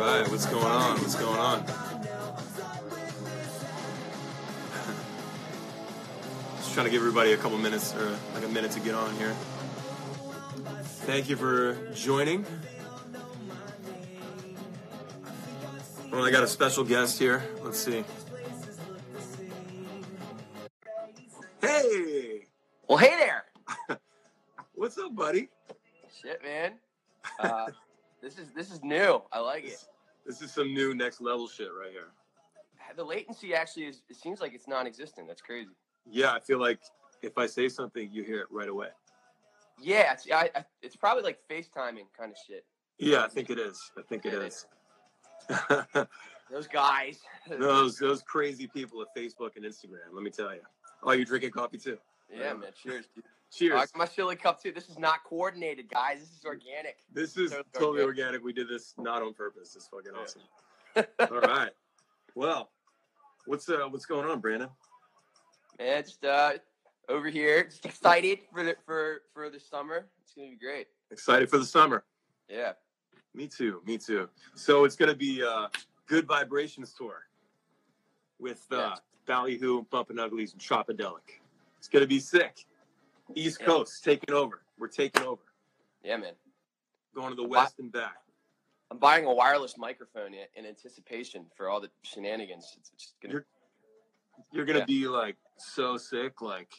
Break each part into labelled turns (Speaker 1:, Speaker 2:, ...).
Speaker 1: Right, what's going on? What's going on? Just trying to give everybody a couple minutes or like a minute to get on here. Thank you for joining. Well, I got a special guest here. Let's see. Buddy?
Speaker 2: Shit, man. Uh, this is this is new. I like it.
Speaker 1: This is some new next level shit right here.
Speaker 2: The latency actually is. It seems like it's non-existent. That's crazy.
Speaker 1: Yeah, I feel like if I say something, you hear it right away.
Speaker 2: Yeah, it's I, I, it's probably like FaceTiming kind of shit.
Speaker 1: Yeah, I think it is. I think it
Speaker 2: It
Speaker 1: is.
Speaker 2: Those guys.
Speaker 1: those those crazy people at Facebook and Instagram. Let me tell you. Oh, you're drinking coffee too?
Speaker 2: yeah, man. Cheers. Dude.
Speaker 1: Cheers.
Speaker 2: I got my silly cup too. This is not coordinated, guys. This is organic.
Speaker 1: This is
Speaker 2: Totally
Speaker 1: totally
Speaker 2: organic.
Speaker 1: organic. We did this not on purpose. It's fucking
Speaker 2: Yeah.
Speaker 1: awesome. All right. Well, what's uh what's going on, Brandon?
Speaker 2: Man, just uh, over here, just excited for the for for the summer. It's gonna be great.
Speaker 1: Excited for the summer.
Speaker 2: Yeah.
Speaker 1: Me too. Me too. So it's gonna be uh Good Vibrations tour with uh
Speaker 2: Yeah.
Speaker 1: Ballyhoo, Bumpin' Uglies, and Tropidelic. It's gonna be sick. East
Speaker 2: Yeah.
Speaker 1: Coast taking over. We're taking over.
Speaker 2: Yeah, man.
Speaker 1: Going to the
Speaker 2: Wow.
Speaker 1: west and back.
Speaker 2: I'm buying a wireless microphone in, anticipation for all the shenanigans. It's just gonna.
Speaker 1: You're- You're gonna
Speaker 2: Yeah.
Speaker 1: be like so sick, like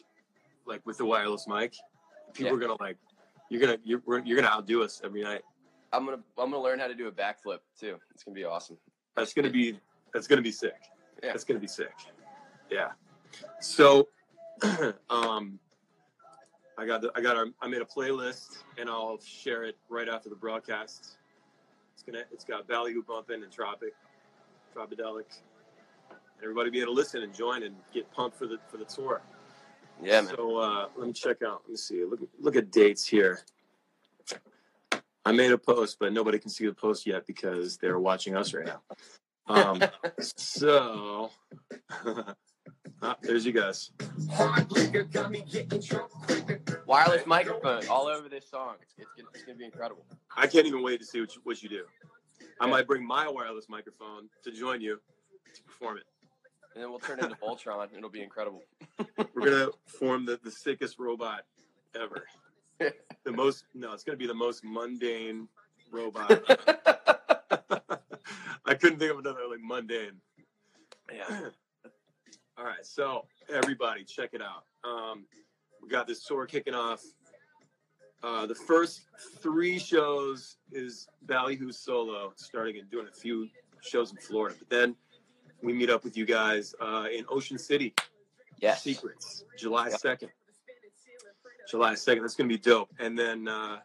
Speaker 1: like with the wireless mic. People
Speaker 2: Yeah.
Speaker 1: are gonna like. You're gonna you're you're gonna outdo us every night.
Speaker 2: I'm gonna I'm gonna learn how to do a backflip too. It's gonna be awesome.
Speaker 1: That's gonna be that's gonna be sick.
Speaker 2: Yeah.
Speaker 1: That's gonna be sick. Yeah. So, um, I got the, I got our I made a playlist and I'll share it right after the broadcast. It's gonna it's got Ballyhoo bumping and Tropic, Tropidelic. And everybody be able to listen and join and get pumped for the for the tour.
Speaker 2: Yeah, man.
Speaker 1: So uh, let me check out. Let me see. Look look at dates here. I made a post, but nobody can see the post yet because they're watching us right now. Um, so ah, there's you guys.
Speaker 2: Wireless microphone all over this song. It's, it's, gonna, it's gonna be incredible.
Speaker 1: I can't even wait to see what you, what you do. I might bring my wireless microphone to join you to perform it.
Speaker 2: And then we'll turn into Voltron. It'll be incredible.
Speaker 1: We're gonna form the, the sickest robot ever. The most no, it's gonna be the most mundane robot. I couldn't think of another like mundane.
Speaker 2: yeah.
Speaker 1: All right, so everybody, check it out. Um, we got this tour kicking off. Uh, the first three shows is Ballyhoo solo, starting and doing a few shows in Florida. But then we meet up with you guys uh, in Ocean City,
Speaker 2: Yes.
Speaker 1: Seacrets, July
Speaker 2: Yep.
Speaker 1: second. July second. That's gonna be dope. And then uh,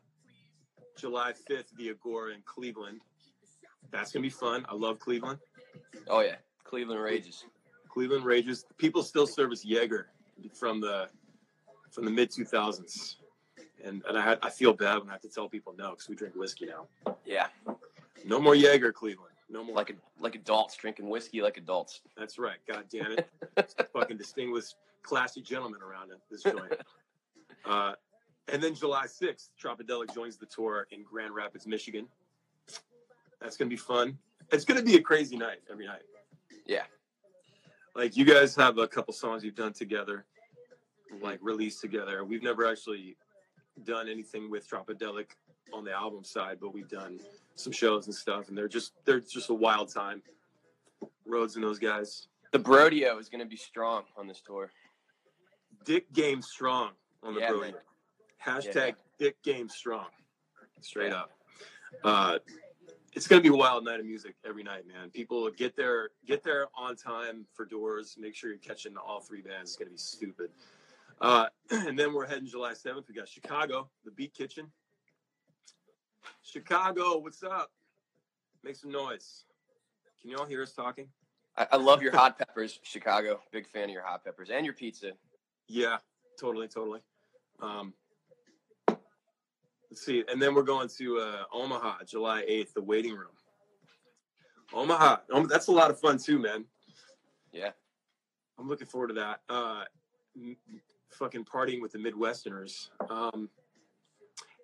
Speaker 1: July fifth, the Agora in Cleveland. That's gonna be fun. I love Cleveland.
Speaker 2: Oh yeah. Cleveland Rages.
Speaker 1: Cleveland Rages. People still service Jaeger from the from the mid two thousands, and and I had, I feel bad when I have to tell people no because we drink whiskey now.
Speaker 2: Yeah.
Speaker 1: No more Jaeger, Cleveland. No more.
Speaker 2: Like a, like adults drinking whiskey like adults.
Speaker 1: That's right. God damn it. Fucking distinguished, classy gentlemen around this joint. Uh, and then July 6th, Tropidelic joins the tour in Grand Rapids, Michigan. That's going to be fun. It's going to be a crazy night every night.
Speaker 2: Yeah.
Speaker 1: Like, you guys have a couple songs you've done together, like released together. We've never actually done anything with Tropidelic on the album side, but we've done some shows and stuff, and they're just they're just a wild time. Rhodes and those guys.
Speaker 2: The Brodeo is gonna be strong on this tour.
Speaker 1: Dick Game Strong on the
Speaker 2: Yeah,
Speaker 1: road.
Speaker 2: man.
Speaker 1: Hashtag
Speaker 2: Yeah.
Speaker 1: Dick Game Strong. Straight
Speaker 2: Yeah.
Speaker 1: up. Uh, it's gonna be a wild night of music every night, man. People get there, get there on time for doors. Make sure you're catching all three bands. It's gonna be stupid. Uh, and then we're heading July 7th. We got Chicago, the Beat Kitchen. Chicago, what's up? Make some noise. Can you all hear us talking?
Speaker 2: I, I love your hot peppers, Chicago. Big fan of your hot peppers and your pizza.
Speaker 1: Yeah, totally, totally. Um, let's see, and then we're going to uh, Omaha, July eighth, the waiting room. Omaha, um, that's a lot of fun too, man.
Speaker 2: Yeah.
Speaker 1: I'm looking forward to that. Uh, fucking partying with the Midwesterners. Um,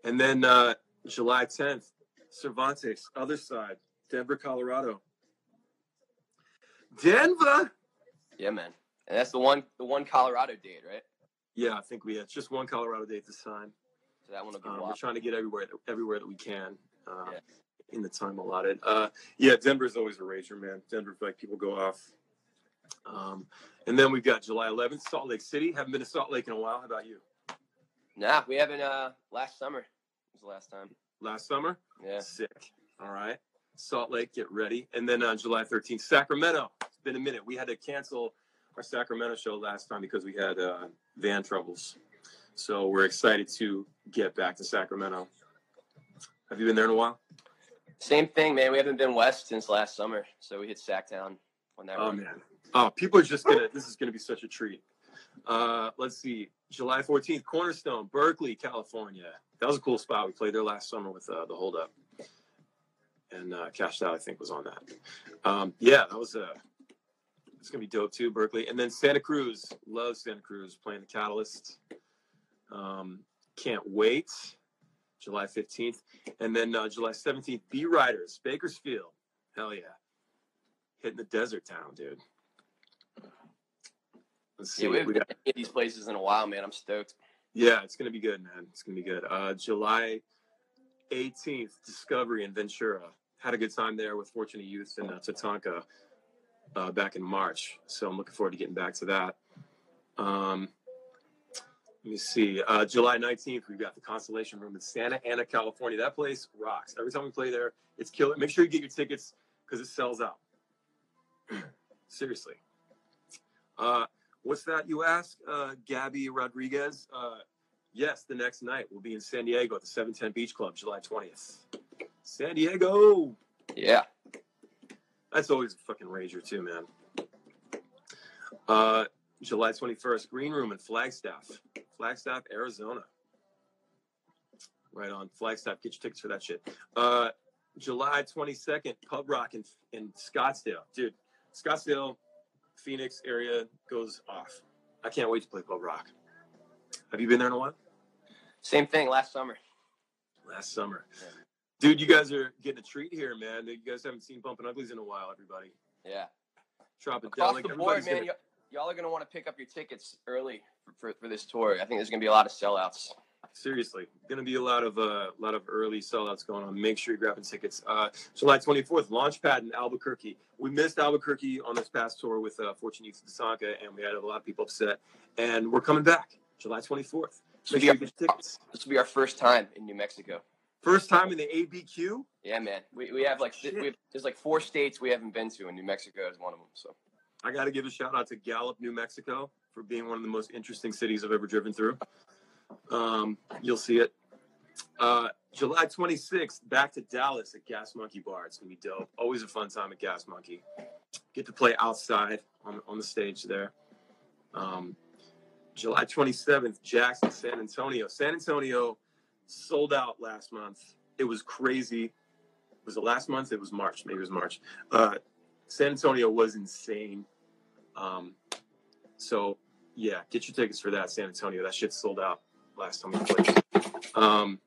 Speaker 1: And then uh, July 10th, Cervantes, other side, Denver, Colorado. Denver.
Speaker 2: Yeah, man. And that's the one the one Colorado date, right?
Speaker 1: Yeah, I think we have just one Colorado date this time.
Speaker 2: So that one will be
Speaker 1: Um, we're trying to get everywhere everywhere that we can uh,
Speaker 2: Yeah.
Speaker 1: in the time allotted. Uh, yeah, Denver's always a rager, man. Denver, like people go off. Um, and then we've got July 11th, Salt Lake City. Haven't been to Salt Lake in a while. How about you?
Speaker 2: Nah, we haven't uh last summer was the last time.
Speaker 1: Last summer?
Speaker 2: Yeah.
Speaker 1: Sick. All right. Salt Lake, get ready. And then on July 13th, Sacramento. It's been a minute. We had to cancel our Sacramento show last time because we had uh, van troubles. So we're excited to get back to Sacramento. Have you been there in a while?
Speaker 2: Same thing, man. We haven't been west since last summer, so we hit Sacktown on that.
Speaker 1: Oh
Speaker 2: run.
Speaker 1: man. Oh, people are just gonna. This is gonna be such a treat. Uh, let's see. July 14th, Cornerstone, Berkeley, California. That was a cool spot. We played there last summer with uh, the Hold Up, and uh, Cashed Out, I think, was on that. Um, yeah, that was Uh, it's gonna be dope too, Berkeley. And then Santa Cruz, love Santa Cruz playing the Catalyst. Um, can't wait. July 15th, and then uh, July 17th, B Ryders, Bakersfield. Hell yeah hitting the desert town, dude. Let's see.
Speaker 2: Yeah, we haven't
Speaker 1: got-
Speaker 2: been to these places in a while, man. I'm stoked.
Speaker 1: yeah, it's gonna be good, man. It's gonna be good. Uh, July 18th, Discovery in Ventura. Had a good time there with Fortunate Youth and uh, Tatanka uh, back in March. So I'm looking forward to getting back to that. Um, let me see. Uh, July 19th, we've got the Constellation Room in Santa Ana, California. That place rocks. Every time we play there, it's killer. Make sure you get your tickets because it sells out. Seriously. Uh, what's that you ask, uh, Gabby Rodriguez? Uh, yes, the next night we'll be in San Diego at the 710 Beach Club, July 20th. San Diego.
Speaker 2: Yeah.
Speaker 1: That's always a fucking rager too, man. Uh, July 21st, Green Room in Flagstaff, Flagstaff, Arizona. Right on Flagstaff. Get your tickets for that shit. Uh, July 22nd, Pub Rock in, in Scottsdale. Dude, Scottsdale, Phoenix area goes off. I can't wait to play Pub Rock. Have you been there in a while?
Speaker 2: Same thing last summer.
Speaker 1: Last summer.
Speaker 2: Yeah.
Speaker 1: Dude, you guys are getting a treat here, man. You guys haven't seen Bumpin' Uglies in a while, everybody.
Speaker 2: Yeah.
Speaker 1: Tropidelic.
Speaker 2: Across the board, man.
Speaker 1: gonna-
Speaker 2: y- y'all are gonna want to pick up your tickets early for, for, for this tour. I think there's gonna be a lot of sellouts.
Speaker 1: Seriously going to be a lot of uh, lot of early sellouts going on make sure you're grabbing tickets uh, july 24th launchpad in albuquerque we missed albuquerque on this past tour with uh, fortune youth Sanka, and we had a lot of people upset and we're coming back july 24th
Speaker 2: This will,
Speaker 1: make sure
Speaker 2: our,
Speaker 1: you get tickets
Speaker 2: this will be our first time in New Mexico.
Speaker 1: first time in the abq
Speaker 2: Yeah, man. We, we have like
Speaker 1: Shit.
Speaker 2: we have, there's like four states we haven't been to, and New Mexico is one of them. So
Speaker 1: i got to give a shout out to gallup new mexico for being one of the most interesting cities i've ever driven through um, you'll see it uh, July 26th, back to Dallas at Gas Monkey Bar. It's gonna be dope. Always a fun time at Gas Monkey. Get to play outside on, on the stage there. Um, July 27th, Jackson, San Antonio. San Antonio sold out last month. It was crazy. Was it last month? It was March. Maybe it was March. Uh, San Antonio was insane. Um, so yeah, get your tickets for that, San Antonio. That shit sold out last time we played. Um,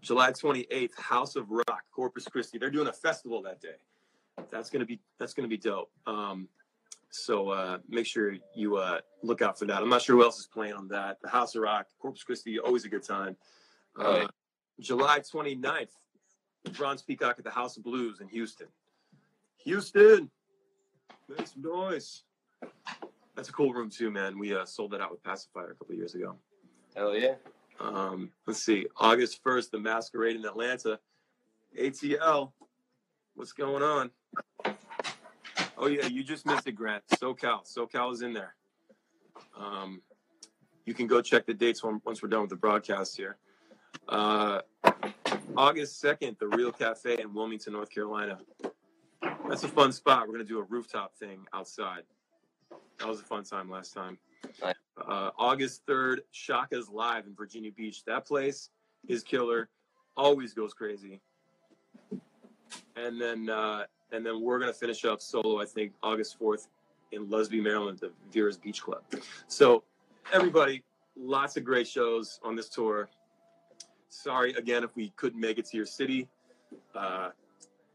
Speaker 1: July 28th, House of Rock, Corpus Christi. They're doing a festival that day. That's gonna be that's gonna be dope. Um, so uh, make sure you uh, look out for that. I'm not sure who else is playing on that. The House of Rock, Corpus Christi, always a good time. Uh. July 29th, Bronze Peacock at the House of Blues in Houston. Houston, make some noise. That's a cool room too, man. We uh, sold that out with Pacifier a couple of years ago.
Speaker 2: Hell yeah.
Speaker 1: Um, let's see, August 1st, the Masquerade in Atlanta. ATL, what's going on? Oh, yeah, you just missed it, Grant. SoCal. SoCal is in there. Um, you can go check the dates when, once we're done with the broadcast here. Uh, August 2nd, the Reel Cafe in Wilmington, North Carolina. That's a fun spot. We're going to do a rooftop thing outside. That was a fun time last time.
Speaker 2: Nice.
Speaker 1: Uh, August 3rd, Shaka's Live in Virginia Beach. That place is killer. Always goes crazy. And then uh, and then we're gonna finish up solo, I think, August 4th in Lusby, Maryland, the Vera's Beach Club. So everybody, lots of great shows on this tour. sorry again if we couldn't make it to your city. Uh,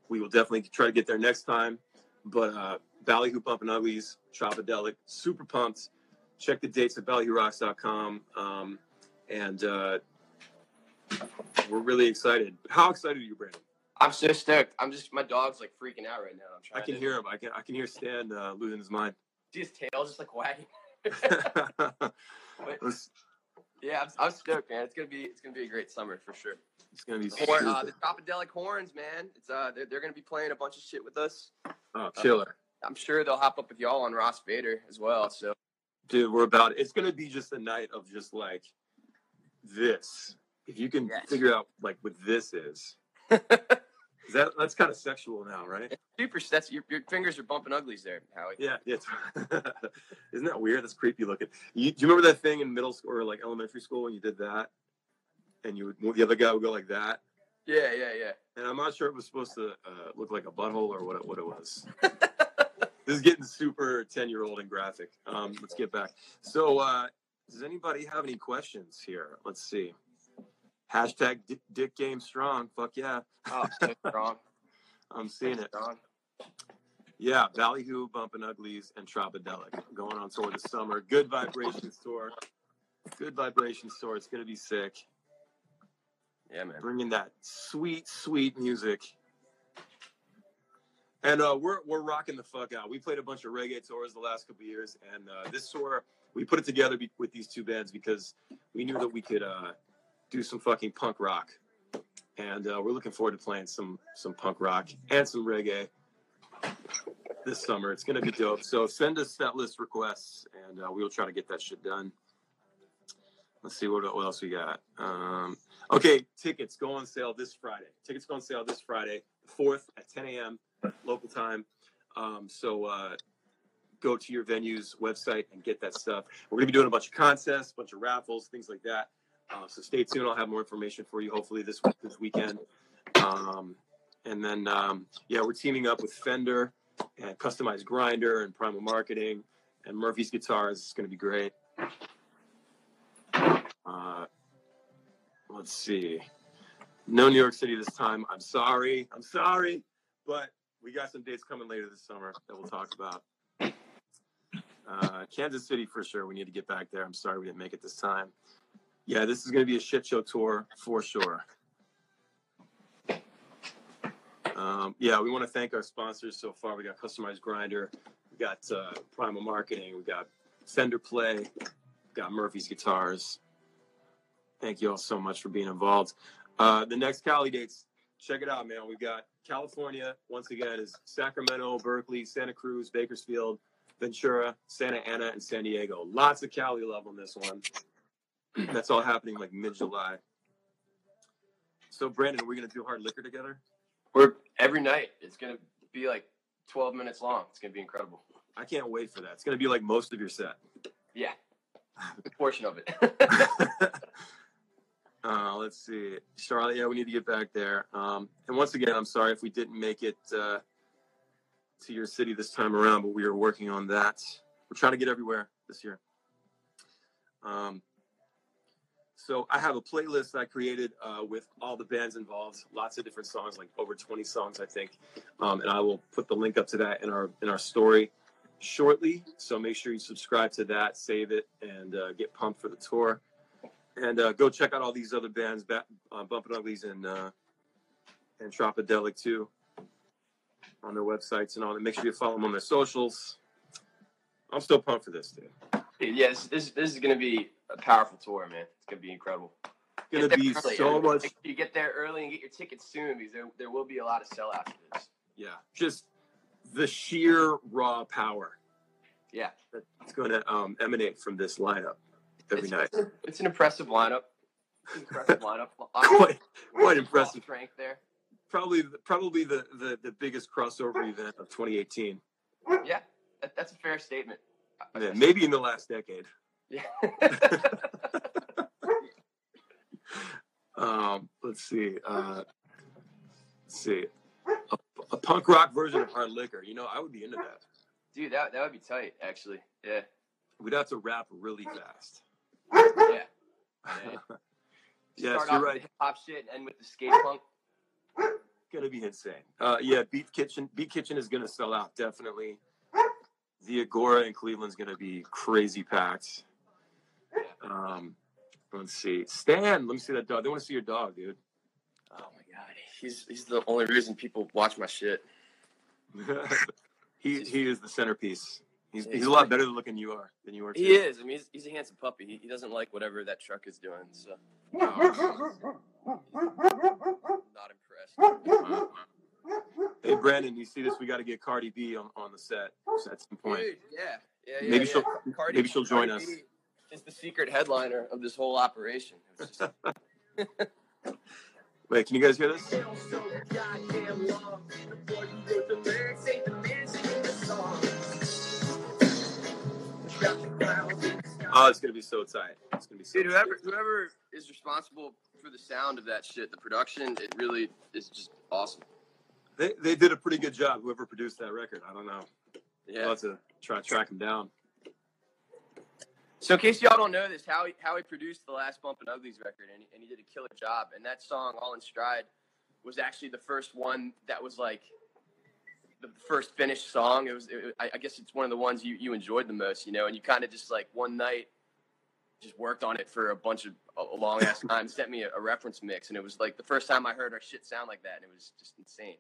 Speaker 1: we will definitely try to get there next time. But uh, Ballyhoo and Uglies, Tropidelic, super pumped. Check the dates at ballyhoorocks.com. Um, and uh, we're really excited. How excited are you, Brandon?
Speaker 2: I'm so stoked. I'm just my dog's like freaking out right now. I'm trying.
Speaker 1: I can
Speaker 2: to,
Speaker 1: hear him. I can I can hear Stan uh, losing his mind.
Speaker 2: See his tail just like wagging.
Speaker 1: it's,
Speaker 2: yeah, I'm, I'm stoked, man. It's gonna be it's gonna be a great summer for sure.
Speaker 1: it's gonna be
Speaker 2: Horn, uh, the Tropidelic Horns, man. It's uh they're, they're gonna be playing a bunch of shit with us.
Speaker 1: oh, killer.
Speaker 2: I'm sure they'll hop up with y'all on Ross Vader as well. So
Speaker 1: dude we're about it's gonna be just a night of just like this if you can
Speaker 2: Yes.
Speaker 1: figure out like what this is that that's kind of sexual now right
Speaker 2: super. That's your, your fingers are bumping uglies there, Howi.
Speaker 1: yeah it's isn't that weird that's creepy looking you, do you remember that thing in middle school or like elementary school when you did that and you would the other guy would go like that
Speaker 2: Yeah, yeah, yeah.
Speaker 1: and i'm not sure it was supposed to uh, look like a butthole or what it, what it was this is getting super 10 year old and graphic. Um, let's get back. So uh, does anybody have any questions here? Let's see. Hashtag dick, dick game strong. Fuck yeah.
Speaker 2: Oh, strong.
Speaker 1: i'm seeing it.
Speaker 2: Strong.
Speaker 1: yeah ballyhoo Bumpin' Uglies and Tropidelic going on tour this summer. Good vibrations tour good vibrations tour it's gonna be sick.
Speaker 2: Yeah, man.
Speaker 1: bringing that sweet sweet music and uh, we're we're rocking the fuck out. We played a bunch of reggae tours the last couple years, and uh, this tour we put it together be- with these two bands because we knew that we could uh, do some fucking punk rock, and uh, we're looking forward to playing some some punk rock and some reggae this summer. It's gonna be dope. So send us set list requests, and uh, we'll try to get that shit done. Let's see what, what else we got. Um, okay, tickets go on sale this Friday. Tickets go on sale this Friday, the fourth at 10 a.m. local time. Um, so uh, go to your venue's website and get that stuff. We're gonna be doing a bunch of contests, a bunch of raffles, things like that. Uh, so stay tuned. I'll have more information for you hopefully this this weekend. Um, and then um, yeah, we're teaming up with Fender and Customized Grinder and Primal Marketing and Murphy's Guitars. It's gonna be great. Uh, let's see. No New York City this time. I'm sorry. I'm sorry, but we got some dates coming later this summer that we'll talk about. Uh, Kansas City for sure. We need to get back there. I'm sorry we didn't make it this time. Yeah, this is going to be a shit show tour for sure. Um, yeah, we want to thank our sponsors so far. We got Customized Grinder, we got uh, Primal Marketing, we got Fender Play, we got Murphy's Guitars. Thank you all so much for being involved. Uh, the next Cali dates, check it out, man. We've got California, once again, is Sacramento, Berkeley, Santa Cruz, Bakersfield, Ventura, Santa Ana, and San Diego. Lots of Cali love on this one. That's all happening like mid July. So, Brandon, are we going to do hard liquor together?
Speaker 2: We're every night. It's gonna be like 12 minutes long. It's gonna be incredible.
Speaker 1: I can't wait for that. It's going to be like most of your set.
Speaker 2: Yeah, a portion of it.
Speaker 1: uh, let's see. Charlotte, yeah, we need to get back there. Um, and once again, I'm sorry if we didn't make it uh, to your city this time around, but we are working on that. We're trying to get everywhere this year. Um, so I have a playlist I created uh, with all the bands involved, lots of different songs, like over 20 songs, I think. Um, and I will put the link up to that in our in our story shortly. So make sure you subscribe to that, save it, and uh, get pumped for the tour. And uh, go check out all these other bands, ba- uh, Bumpin' Uglies and uh, and Tropidelic too, on their websites and all that. Make sure you follow them on their socials. I'm still pumped for this, dude.
Speaker 2: yeah, this, this this is gonna be a powerful tour, man. It's gonna be incredible.
Speaker 1: Gonna be
Speaker 2: early.
Speaker 1: so much.
Speaker 2: You get there early and get your tickets soon because there, there will be a lot of sellouts for this.
Speaker 1: Yeah, just the sheer raw power
Speaker 2: Yeah,
Speaker 1: that's going to um, emanate from this lineup every
Speaker 2: it's,
Speaker 1: night.
Speaker 2: It's an impressive lineup. An impressive lineup.
Speaker 1: Quite, quite impressive.
Speaker 2: strength there.
Speaker 1: Probably, probably the, the, the biggest crossover event of 2018.
Speaker 2: Yeah, that, that's a fair statement.
Speaker 1: Yeah, maybe in the last decade.
Speaker 2: Yeah.
Speaker 1: Um, let's see. Uh, let's see. A, a punk rock version of hard liquor. You know, I would be into that.
Speaker 2: Dude, that that would be tight, actually. Yeah.
Speaker 1: We'd have to rap really fast.
Speaker 2: Yeah. Yeah.
Speaker 1: Yes, you're right.
Speaker 2: with hip hop shit and end with the skate punk.
Speaker 1: Gonna be insane. Uh, yeah, Beef Kitchen. Beat Kitchen is gonna sell out definitely. The Agora in Cleveland's gonna be crazy packed. Um, let's see. Stan, let me see that dog. They want to see your dog, dude.
Speaker 2: Oh my god, he's he's the only reason people watch my shit.
Speaker 1: he he is the centerpiece. He's, he's a lot better looking than you are than you are. Too.
Speaker 2: He is. I mean, he's, he's a handsome puppy. He, he doesn't like whatever that truck is doing. So not impressed.
Speaker 1: Hey Brandon, you see this? We got to get Cardi B on, on the set at some point.
Speaker 2: Dude, yeah, yeah, yeah.
Speaker 1: Maybe
Speaker 2: yeah.
Speaker 1: she'll
Speaker 2: Cardi,
Speaker 1: maybe she'll join
Speaker 2: Cardi
Speaker 1: us.
Speaker 2: B Is the secret headliner of this whole operation. Just-
Speaker 1: Wait, can you guys hear this? Oh, it's gonna be so tight. It's gonna be so.
Speaker 2: Dude, whoever whoever is responsible for the sound of that shit, the production, it really is just awesome.
Speaker 1: They they did a pretty good job. Whoever produced that record, I don't know.
Speaker 2: Yeah.
Speaker 1: We'll have to try to track him down.
Speaker 2: So in case y'all don't know this, Howi Howi produced the last Bumpin' Uglies record, and, and he did a killer job. And that song, All in Stride, was actually the first one that was like the first finished song. It was, it, I I guess it's one of the ones you, you enjoyed the most, you know. And you kind of just like one night just worked on it for a bunch of a long ass time. Sent me a, a reference mix, and it was like the first time I heard our shit sound like that, and it was just insane.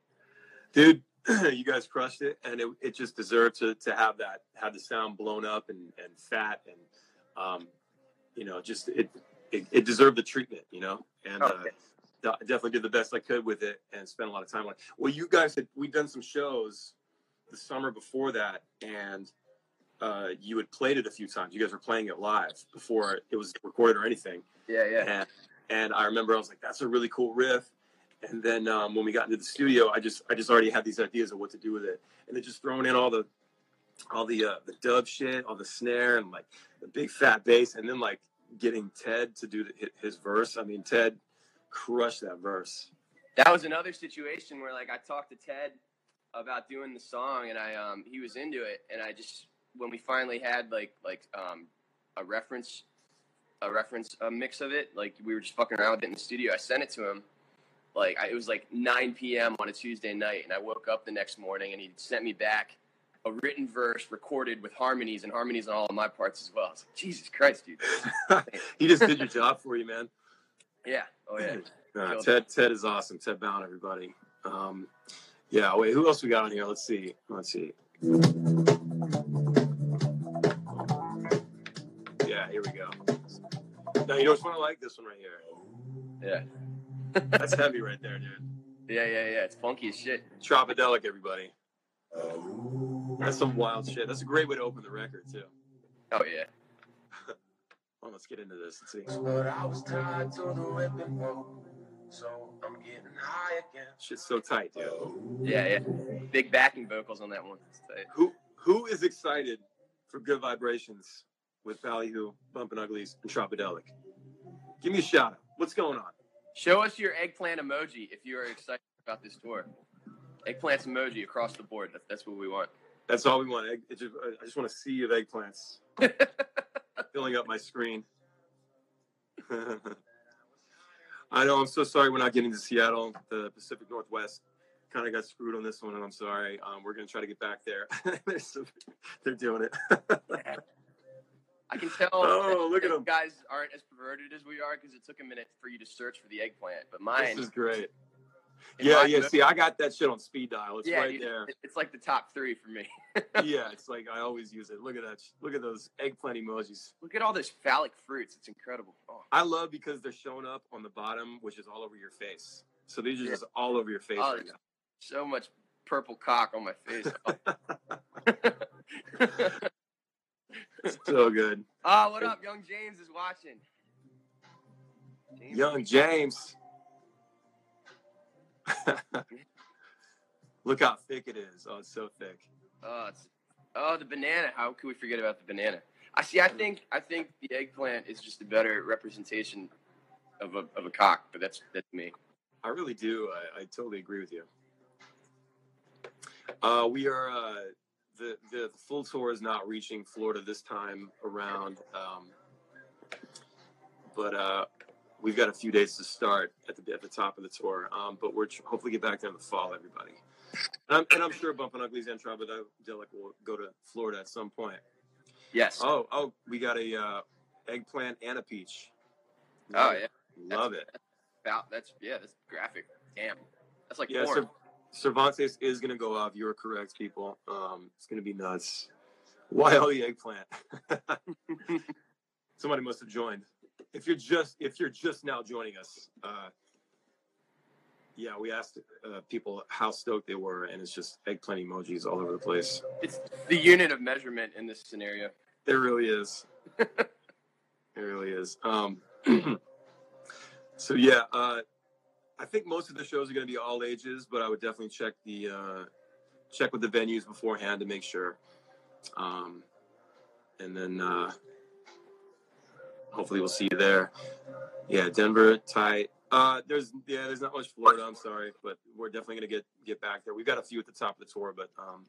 Speaker 1: Dude, you guys crushed it, and it, it just deserved to, to have that have the sound blown up and, and fat and um, you know just it, it it deserved the treatment, you know. And uh, De- definitely did the best I could with it and spent a lot of time on it. Well, you guys had we'd done some shows the summer before that, and uh, you had played it a few times. You guys were playing it live before it was recorded or anything.
Speaker 2: Yeah, yeah.
Speaker 1: And, and I remember I was like, that's a really cool riff. And then um, when we got into the studio, I just I just already had these ideas of what to do with it, and then just throwing in all the all the uh, the dub shit, all the snare, and like the big fat bass, and then like getting Ted to do the, his verse. I mean, Ted crushed that verse.
Speaker 2: that was another situation where like I talked to Ted about doing the song and I um he was into it and I just when we finally had like like um a reference a reference a mix of it like we were just fucking around with it in the studio I sent it to him like I, it was like 9 p.m. on a Tuesday night and I woke up the next morning and he sent me back a written verse recorded with harmonies and harmonies on all of my parts as well. I was like, Jesus Christ, dude.
Speaker 1: he just did your job for you, man.
Speaker 2: Yeah. Oh yeah.
Speaker 1: Ted Ted is awesome. Ted Bound, everybody. Um, yeah. Wait, who else we got on here? Let's see. Let's see. Yeah, here we go. Now you know which one I like? This one right here.
Speaker 2: Yeah.
Speaker 1: That's heavy right there, dude.
Speaker 2: Yeah, yeah, yeah. It's funky as shit.
Speaker 1: Tropidelic, everybody. That's some wild shit. That's a great way to open the record too.
Speaker 2: Oh yeah.
Speaker 1: Well, let's get into this. Let's see.
Speaker 3: But I was tied to the whipping pole, so I'm getting high again.
Speaker 1: Shit's so tight, dude.
Speaker 2: Yeah, yeah. Big backing vocals on that one. It's tight.
Speaker 1: Who who is excited for Good Vibrations with Ballyhoo, Bumpin' Uglies, and Tropidelic? Give me a shout out. What's going on?
Speaker 2: Show us your eggplant emoji if you are excited about this tour. Eggplants emoji across the board. That's what we want.
Speaker 1: That's all we want. Egg, just, I just want a sea of eggplants filling up my screen. I know. I'm so sorry we're not getting to Seattle. The Pacific Northwest kind of got screwed on this one, and I'm sorry. Um, we're going to try to get back there. they're, doing it.
Speaker 2: I can tell
Speaker 1: Oh, look at them.
Speaker 2: guys aren't as perverted as we are because it took a minute for you to search for the eggplant. But mine,
Speaker 1: this is great. Yeah, yeah. See, I got that shit on speed dial. It's
Speaker 2: yeah,
Speaker 1: right
Speaker 2: dude,
Speaker 1: there.
Speaker 2: it's like the top three for me.
Speaker 1: yeah, it's like I always use it. Look at that. Look at those eggplant emojis.
Speaker 2: Look at all those phallic fruits. It's incredible. Oh,
Speaker 1: I love because they're showing up on the bottom, which is all over your face. So these are
Speaker 2: Yeah.
Speaker 1: just all over your face
Speaker 2: Oh,
Speaker 1: right now.
Speaker 2: so much purple cock on my face.
Speaker 1: so good.
Speaker 2: Ah, what up? Young James is watching. James,
Speaker 1: Young James. Look how thick it is. Oh, it's so thick.
Speaker 2: Oh, it's, oh, the banana. How could we forget about the banana? I see. I think. I think the eggplant is just a better representation of a of a cock. But that's that's me.
Speaker 1: I really do. I, I totally agree with you. Uh, we are uh, the the full tour is not reaching Florida this time around, um, but uh, we've got a few days to start at the at the top of the tour. Um, but we're hopefully get back there in the fall, everybody. And I'm, and I'm sure Bumpin' Uglies and Tropidelic will go to Florida at some point.
Speaker 2: Yes.
Speaker 1: Oh, oh, we got a uh, eggplant and a peach.
Speaker 2: Oh, yeah.
Speaker 1: love it.
Speaker 2: About that's yeah, that's graphic. Damn. That's like
Speaker 1: Yeah,
Speaker 2: porn.
Speaker 1: Cer- Cervantes is going to go off. You're correct, people. Um, it's going to be nuts. Why all the eggplant? Somebody must have joined. If you're just if you're just now joining us, uh, yeah, we asked uh, people how stoked they were, and it's just eggplant emojis all over the place.
Speaker 2: It's the unit of measurement in this scenario.
Speaker 1: It really is. it really is. Um, so yeah, uh, I think most of the shows are going to be all ages, but I would definitely check the uh, check with the venues beforehand to make sure. Um, and then uh, hopefully we'll see you there. Yeah, Denver tight. Uh, there's yeah, there's not much Florida. I'm sorry, but we're definitely gonna get get back there. We've got a few at the top of the tour, but um,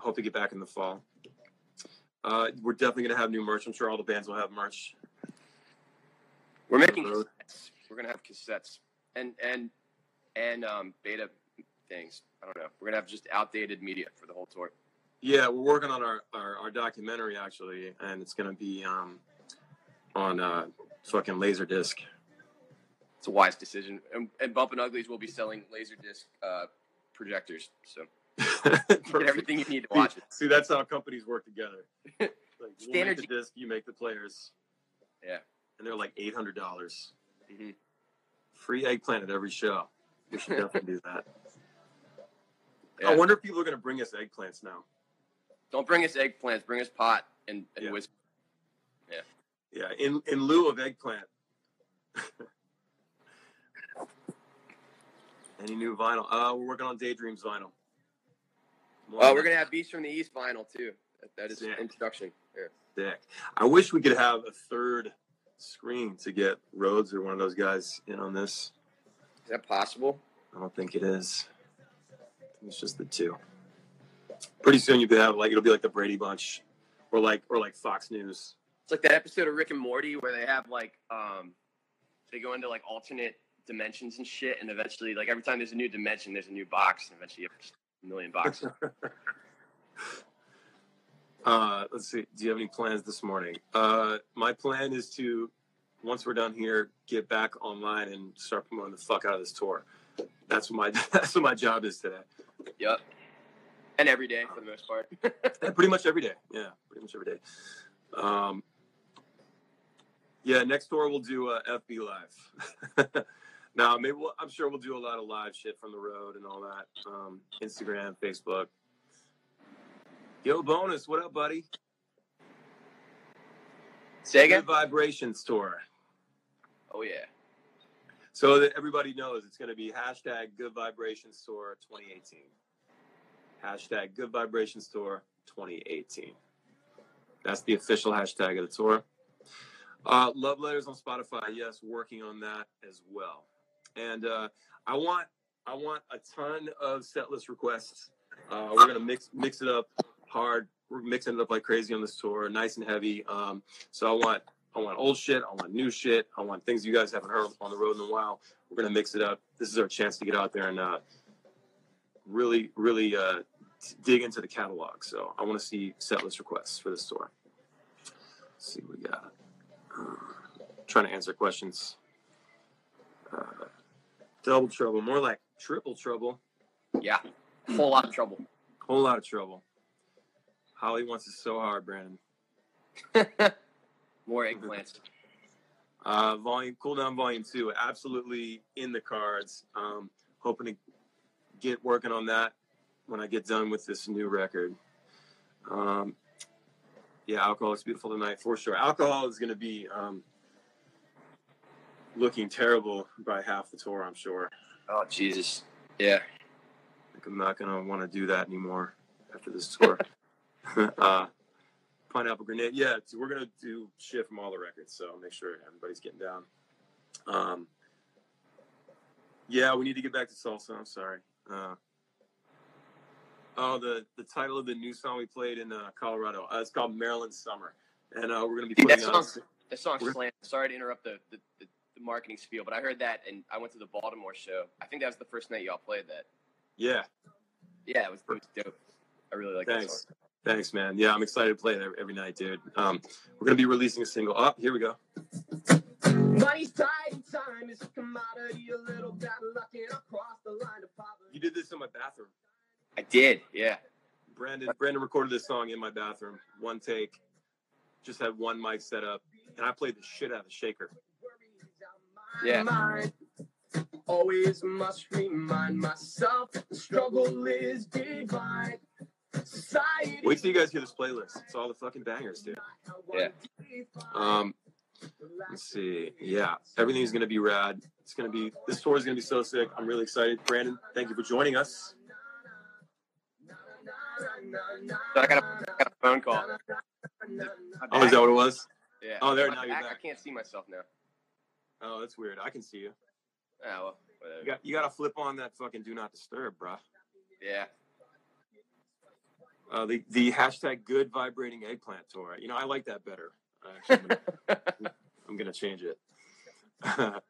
Speaker 1: hope to get back in the fall. Uh, we're definitely gonna have new merch. I'm sure all the bands will have merch.
Speaker 2: We're making cassettes. We're gonna have cassettes and and and um, beta things. I don't know. We're gonna have just outdated media for the whole tour.
Speaker 1: Yeah, we're working on our, our, our documentary actually, and it's gonna be um, on uh, fucking Laserdisc.
Speaker 2: It's a wise decision. And, and Bumpin' Uglies will be selling laserdisc uh, projectors, so get everything you need to watch it.
Speaker 1: See, that's how companies work together. Like, we'll
Speaker 2: Standard-
Speaker 1: make the disc, you make the players.
Speaker 2: Yeah.
Speaker 1: And they're like eight hundred dollars.
Speaker 2: Mhm.
Speaker 1: Free eggplant at every show. We should definitely do that.
Speaker 2: Yeah.
Speaker 1: I wonder if people are gonna bring us eggplants now.
Speaker 2: Don't bring us eggplants. Bring us pot and, and
Speaker 1: Yeah.
Speaker 2: whiskey.
Speaker 1: Yeah, in in lieu of eggplant. Any new vinyl? Uh, we're working on Daydreams vinyl. More
Speaker 2: Oh, we're gonna have Beast from the East vinyl too. That, that is introduction. Yeah.
Speaker 1: Sick. I wish we could have a third screen to get Rhodes or one of those guys in on this.
Speaker 2: Is that possible?
Speaker 1: I don't think it is. I think it's just the two. Pretty soon you could have like it'll be like the Brady Bunch, or like or like Fox News.
Speaker 2: It's like that episode of Rick and Morty where they have like um they go into like alternate dimensions and shit and eventually like every time there's a new dimension there's a new box and eventually you have a million boxes.
Speaker 1: Uh, let's see. Do you have any plans this morning? Uh, my plan is to once we're done here, get back online and start promoting the fuck out of this tour. That's what my that's what my job is today.
Speaker 2: yep. And every day for the most part.
Speaker 1: Pretty much every day. Yeah, pretty much every day. Um, yeah, next door we'll do uh, FB Live. now, maybe we'll, I'm sure we'll do a lot of live shit from the road and all that. Um, Instagram, Facebook. Yo, bonus, what up, buddy? Good Vibrations tour.
Speaker 2: Oh yeah.
Speaker 1: So that everybody knows, it's going to be hashtag Good Vibrations Tour 2018. Hashtag Good Vibrations Tour 2018. That's the official hashtag of the tour. Uh, love letters on Spotify, yes, working on that as well. And uh, I want I want a ton of set list requests. Uh, we're gonna mix mix it up hard. We're mixing it up like crazy on this tour, nice and heavy. Um, so I want I want old shit. I want new shit. I want things you guys haven't heard on the road in a while. We're gonna mix it up. This is our chance to get out there and uh, really, really uh, dig into the catalog. So I want to see set list requests for this tour. Let's see what we got. Trying to answer questions. Uh, double trouble, more like triple trouble.
Speaker 2: Yeah. Whole lot of trouble.
Speaker 1: Whole lot of trouble. Holly wants it so hard, Brandon.
Speaker 2: More eggplants.
Speaker 1: Uh, volume, cool down volume two, absolutely in the cards. Um, hoping to get working on that when I get done with this new record. Um, yeah, alcohol is beautiful tonight for sure. Alcohol is going to be um, looking terrible by half the tour, I'm sure.
Speaker 2: Oh Jesus. Yeah.
Speaker 1: Like, I'm not going to want to do that anymore after this tour. uh, Pineapple Grenade. Yeah, we're going to do shit from all the records, so make sure everybody's getting down. Um, yeah, we need to get back to salsa. I'm sorry. Uh, oh, the, the title of the new song we played in uh, Colorado. Uh, it's called Maryland Summer. And uh, we're going to be
Speaker 2: Dude,
Speaker 1: putting
Speaker 2: that
Speaker 1: on.
Speaker 2: song- That song
Speaker 1: We're-
Speaker 2: Sorry to interrupt the, the, the the marketing spiel, but I heard that, and I went to the Baltimore show. I think that was the first night y'all played that.
Speaker 1: Yeah.
Speaker 2: Yeah, it was, it was dope. I really like that
Speaker 1: Thanks.
Speaker 2: song.
Speaker 1: Thanks, man. Yeah, I'm excited to play it every, every night, dude. Um, we're gonna be releasing a single. Oh, here we go.
Speaker 3: Money's tight and time is a commodity. A little bad luck and across the line of poverty.
Speaker 1: You did this in my bathroom.
Speaker 2: I did, yeah.
Speaker 1: Brandon Brandon recorded this song in my bathroom, one take. Just had one mic set up, and I played the shit out of the shaker.
Speaker 2: Yeah.
Speaker 3: Mind. Always must remind myself the struggle is divine. Society.
Speaker 1: Wait till you guys hear this playlist. It's all the fucking bangers, dude.
Speaker 2: Yeah.
Speaker 1: Um, let's see. Yeah, everything's gonna be rad. It's gonna be this tour is gonna be so sick. I'm really excited. Brandon, thank you for joining us.
Speaker 2: So I got a, I got a phone call.
Speaker 1: Oh, is that what it was?
Speaker 2: Yeah.
Speaker 1: Oh, there, now you're
Speaker 2: back-
Speaker 1: back.
Speaker 2: I can't see myself now.
Speaker 1: Oh, that's weird. I can see you.
Speaker 2: Oh, well, whatever.
Speaker 1: You got you got to flip on that fucking do not disturb, bruh.
Speaker 2: Yeah.
Speaker 1: Uh, the the hashtag good vibrating eggplant tour. You know, I like that better. Actually, I'm gonna, I'm gonna change it.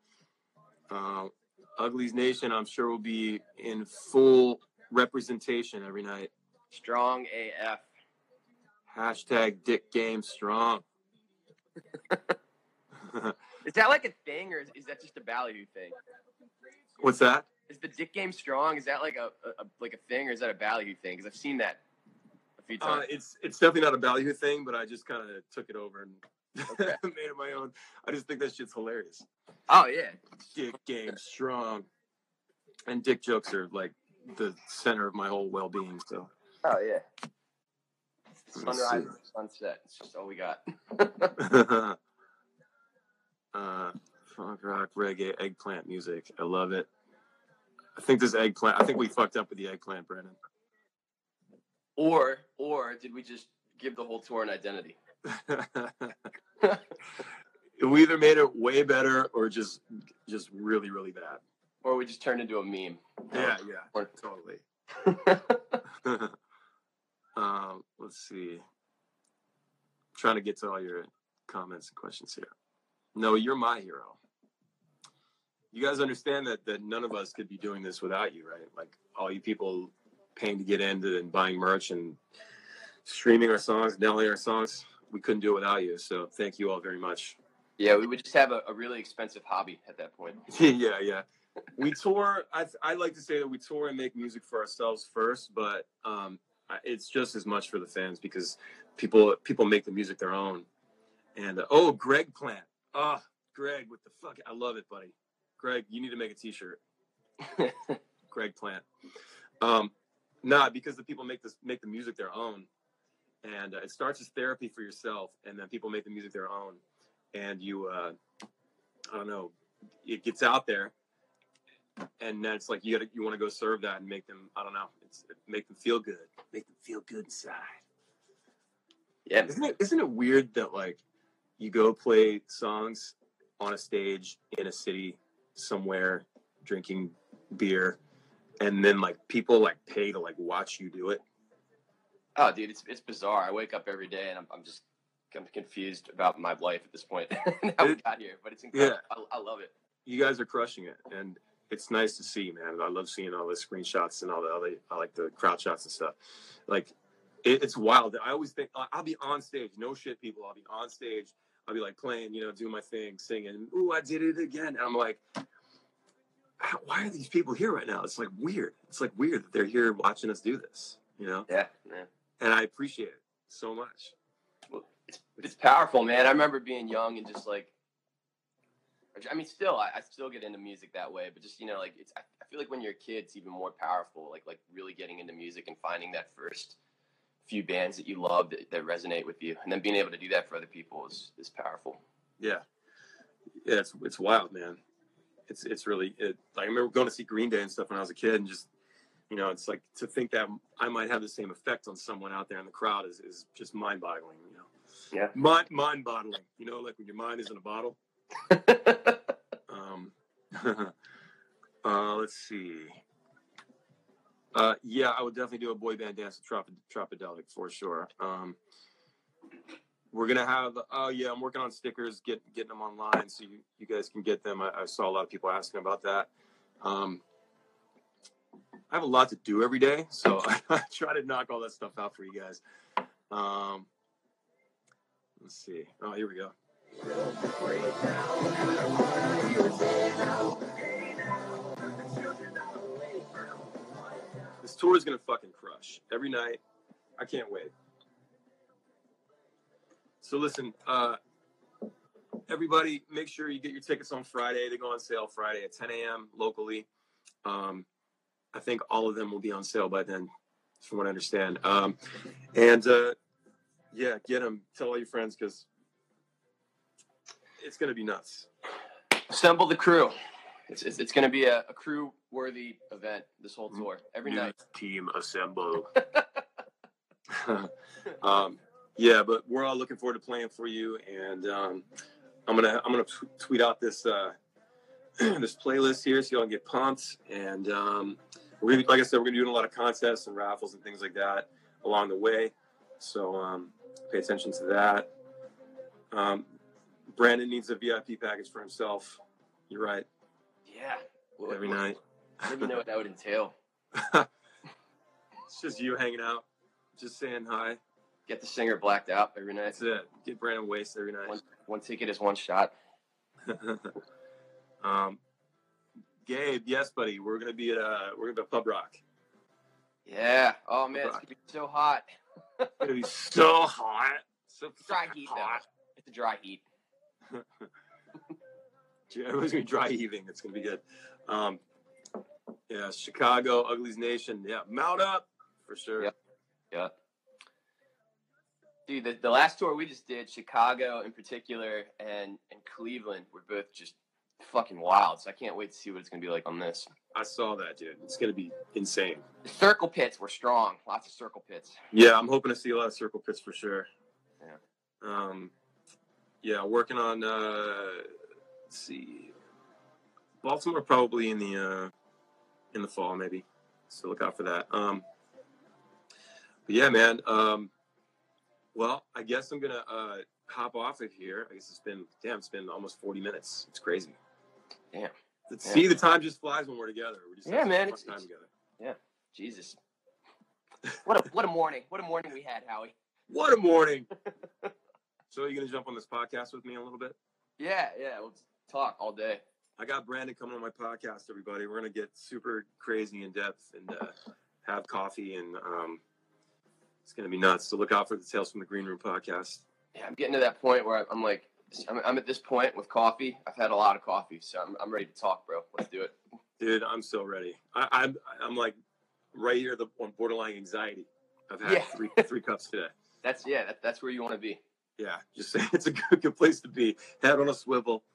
Speaker 1: um, Uglies Nation, I'm sure will be in full representation every night.
Speaker 2: Strong AF.
Speaker 1: Hashtag Dick Game Strong.
Speaker 2: Is that like a thing, or is, is that just a value thing?
Speaker 1: What's that?
Speaker 2: Is the dick game strong? Is that like a, a, like a thing, or is that a value thing? Because I've seen that a few
Speaker 1: Uh,
Speaker 2: times.
Speaker 1: it's it's definitely not a value thing, but I just kind of took it over and
Speaker 2: Okay.
Speaker 1: made it my own. I just think that shit's hilarious.
Speaker 2: oh yeah.
Speaker 1: Dick Game Strong, and dick jokes are like the center of my whole well-being. So.
Speaker 2: Oh yeah. Sunrise, sunset. It's just all we got.
Speaker 1: uh, funk rock, reggae, eggplant music. I love it. I think this eggplant. I think we fucked up with the eggplant, Brandon.
Speaker 2: Or or did we just give the whole tour an identity?
Speaker 1: we either made it way better or just just really really bad.
Speaker 2: Or we just turned into a meme.
Speaker 1: Yeah, Yeah,
Speaker 2: Or-
Speaker 1: totally. Um, let's see. I'm trying to get to all your comments and questions here. No, you're my hero. You guys understand that that none of us could be doing this without you, right? Like all you people paying to get into and buying merch and streaming our songs, downloading our songs. We couldn't do it without you. So thank you all very much.
Speaker 2: yeah, we would just have a, a really expensive hobby at that point.
Speaker 1: yeah, yeah. We tour. I I like to say that we tour and make music for ourselves first, but um, it's just as much for the fans because people people make the music their own. And uh, oh, Greg Plant. Ah, Greg, what the fuck? I love it, buddy. Greg, you need to make a T-shirt. Greg Plant. Um, nah, because the people make this make the music their own, and uh, it starts as therapy for yourself, and then people make the music their own, and you, uh, I don't know, it gets out there, and then it's like you got to you want to go serve that and make them, I don't know, it's make them feel good, make them feel good inside.
Speaker 2: Yeah.
Speaker 1: Isn't it isn't it weird that like you go play songs on a stage in a city somewhere drinking beer and then like people like pay to like watch you do it
Speaker 2: Oh, dude, it's it's bizarre. I wake up every day and I'm, I'm just I'm confused about my life at this point. How we got here, but it's incredible. I, I love it.
Speaker 1: you guys are crushing it and it's nice to see man. I love seeing all the screenshots and all the other i like the crowd shots and stuff. Like it, it's wild. I always think i'll be on stage no shit people. I'll be on stage. I'll be like playing you know doing my thing singing ooh i did it again. And i'm like "How- why are these people here right now? It's like weird. It's like weird that they're here watching us do this you know?
Speaker 2: Yeah, man.
Speaker 1: and i appreciate it so much.
Speaker 2: It's it's powerful, man. I remember being young and just like, I mean, still, I, I still get into music that way, but just you know, like it's. I, I feel like when you're a kid, it's even more powerful. Like like really getting into music and finding that first few bands that you love that, that resonate with you, and then being able to do that for other people is is powerful.
Speaker 1: Yeah, yeah, it's it's wild, man. It's it's really it. I remember going to see Green Day and stuff when I was a kid, and just you know, it's like to think that I might have the same effect on someone out there in the crowd is is just mind boggling. You know,
Speaker 2: Yeah.
Speaker 1: mind mind boggling. You know, like when your mind is in a bottle. Um, uh, let's see. Uh, yeah, I would definitely do a boy band dance with Trop- Tropidelic for sure. Um, we're gonna have. Oh yeah, I'm working on stickers, get getting them online so you, you guys can get them. I, I saw a lot of people asking about that. Um, I have a lot to do every day, so I, try to knock all that stuff out for you guys. Um, let's see. Oh, here we go. This tour is gonna fucking crush every night. I can't wait. So listen, uh, everybody, make sure you get your tickets on Friday. They go on sale Friday at 10 a.m. locally. Um, I think all of them will be on sale by then, from what I understand. Um, and uh, yeah, get them. Tell all your friends because it's gonna be nuts.
Speaker 2: Assemble the crew. It's it's, it's going to be a, a crew worthy event. This whole
Speaker 1: Mm-hmm.
Speaker 2: tour every
Speaker 1: New
Speaker 2: night.
Speaker 1: team assemble. um, yeah, but we're all looking forward to playing for you, and um, I'm gonna I'm gonna t- tweet out this uh, this playlist here so y'all can get pumped. And um, we're gonna, like I said, we're gonna be doing a lot of contests and raffles and things like that along the way. So um, pay attention to that. Um, Brandon needs a VIP package for himself. You're right.
Speaker 2: Yeah. What-
Speaker 1: Every
Speaker 2: what-
Speaker 1: night.
Speaker 2: I don't even know what that would entail.
Speaker 1: it's just you hanging out, just saying hi.
Speaker 2: Get the singer blacked out every night.
Speaker 1: That's it. Get Brandon wasted every night.
Speaker 2: One, one ticket is one shot.
Speaker 1: um, Gabe, yes, buddy. We're gonna be at uh, we're gonna be at Pub Rock.
Speaker 2: Yeah. Oh man, it's gonna be so hot.
Speaker 1: It's gonna be so hot, so
Speaker 2: Dry heat
Speaker 1: hot.
Speaker 2: though. It's a dry heat.
Speaker 1: Everyone's gonna be dry heaving. It's gonna be good. Um, yeah, Chicago, Uglies Nation. Yeah, mount up for sure.
Speaker 2: Yep. Yeah. Dude, the, the last tour we just did, Chicago in particular, and and Cleveland, were both just fucking wild. So I can't wait to see what it's gonna be like on this.
Speaker 1: I saw that, dude. It's gonna be insane.
Speaker 2: The circle pits were strong. Lots of circle pits.
Speaker 1: Yeah, I'm hoping to see a lot of circle pits for sure.
Speaker 2: Yeah.
Speaker 1: Um, yeah, working on. Uh, let's see, Baltimore probably in the uh, in the fall maybe. So look out for that. Um, but yeah, man. Um, well, I guess I'm gonna uh, hop off of here. I guess it's been damn. It's been almost 40 minutes. It's crazy.
Speaker 2: Damn.
Speaker 1: Let's See, the time just flies when we're together. We just
Speaker 2: Yeah, man, it's-
Speaker 1: time
Speaker 2: it's-
Speaker 1: together.
Speaker 2: Jesus. What a what a morning. What a morning we had, Howi.
Speaker 1: What a morning! so, are you gonna jump on this podcast with me a little bit?
Speaker 2: Yeah, yeah. Let's talk all day.
Speaker 1: I got Brandon coming on my podcast, everybody. We're gonna get super crazy in depth and uh, have coffee, and um, it's gonna be nuts. So look out for the Tales from the Green Room podcast.
Speaker 2: Yeah, I'm getting to that point where I'm like, I'm, I'm at this point with coffee. I've had a lot of coffee, so I'm, I'm ready to talk, bro. Let's do it.
Speaker 1: Dude, I'm so ready. I, I'm I'm like right here the on borderline anxiety. I've had
Speaker 2: Yeah.
Speaker 1: three three cups today.
Speaker 2: That's yeah. That, that's where you want to be.
Speaker 1: Yeah, just say it's a good, good place to be. Head on a swivel.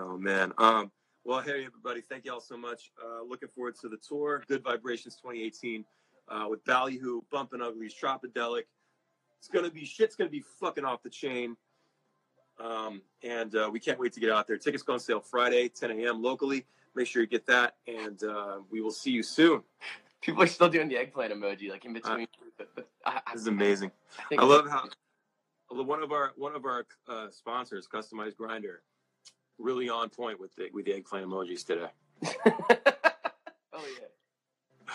Speaker 1: Oh man. Um. Well, hey everybody, thank y'all so much. Uh, looking forward to the tour. Good Vibrations 2018 uh, with Ballyhoo, Bumpin' Uglies, Tropidelic. It's gonna be shit's gonna be fucking off the chain. Um, and uh, we can't wait to get out there. Tickets go on sale Friday, 10 a.m. locally. Make sure you get that, and uh, we will see you soon.
Speaker 2: People are still doing the eggplant emoji, like in between. but I, I,
Speaker 1: This is amazing.
Speaker 2: I,
Speaker 1: I love how one of our one of our uh, sponsors, Customized Grinder, really on point with the with the eggplant emojis today.
Speaker 2: oh yeah.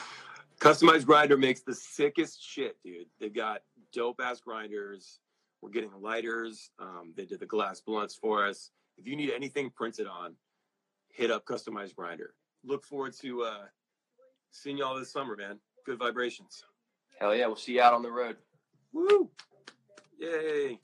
Speaker 1: Customized Grinder makes the sickest shit, dude. They've got dope ass grinders. We're getting lighters. Um, they did the glass blunts for us. If you need anything printed on, hit up Customized Grinder. Look forward to uh, seeing y'all this summer, man. Good vibrations.
Speaker 2: Hell yeah. We'll see you out on the road.
Speaker 1: Woo! Yay!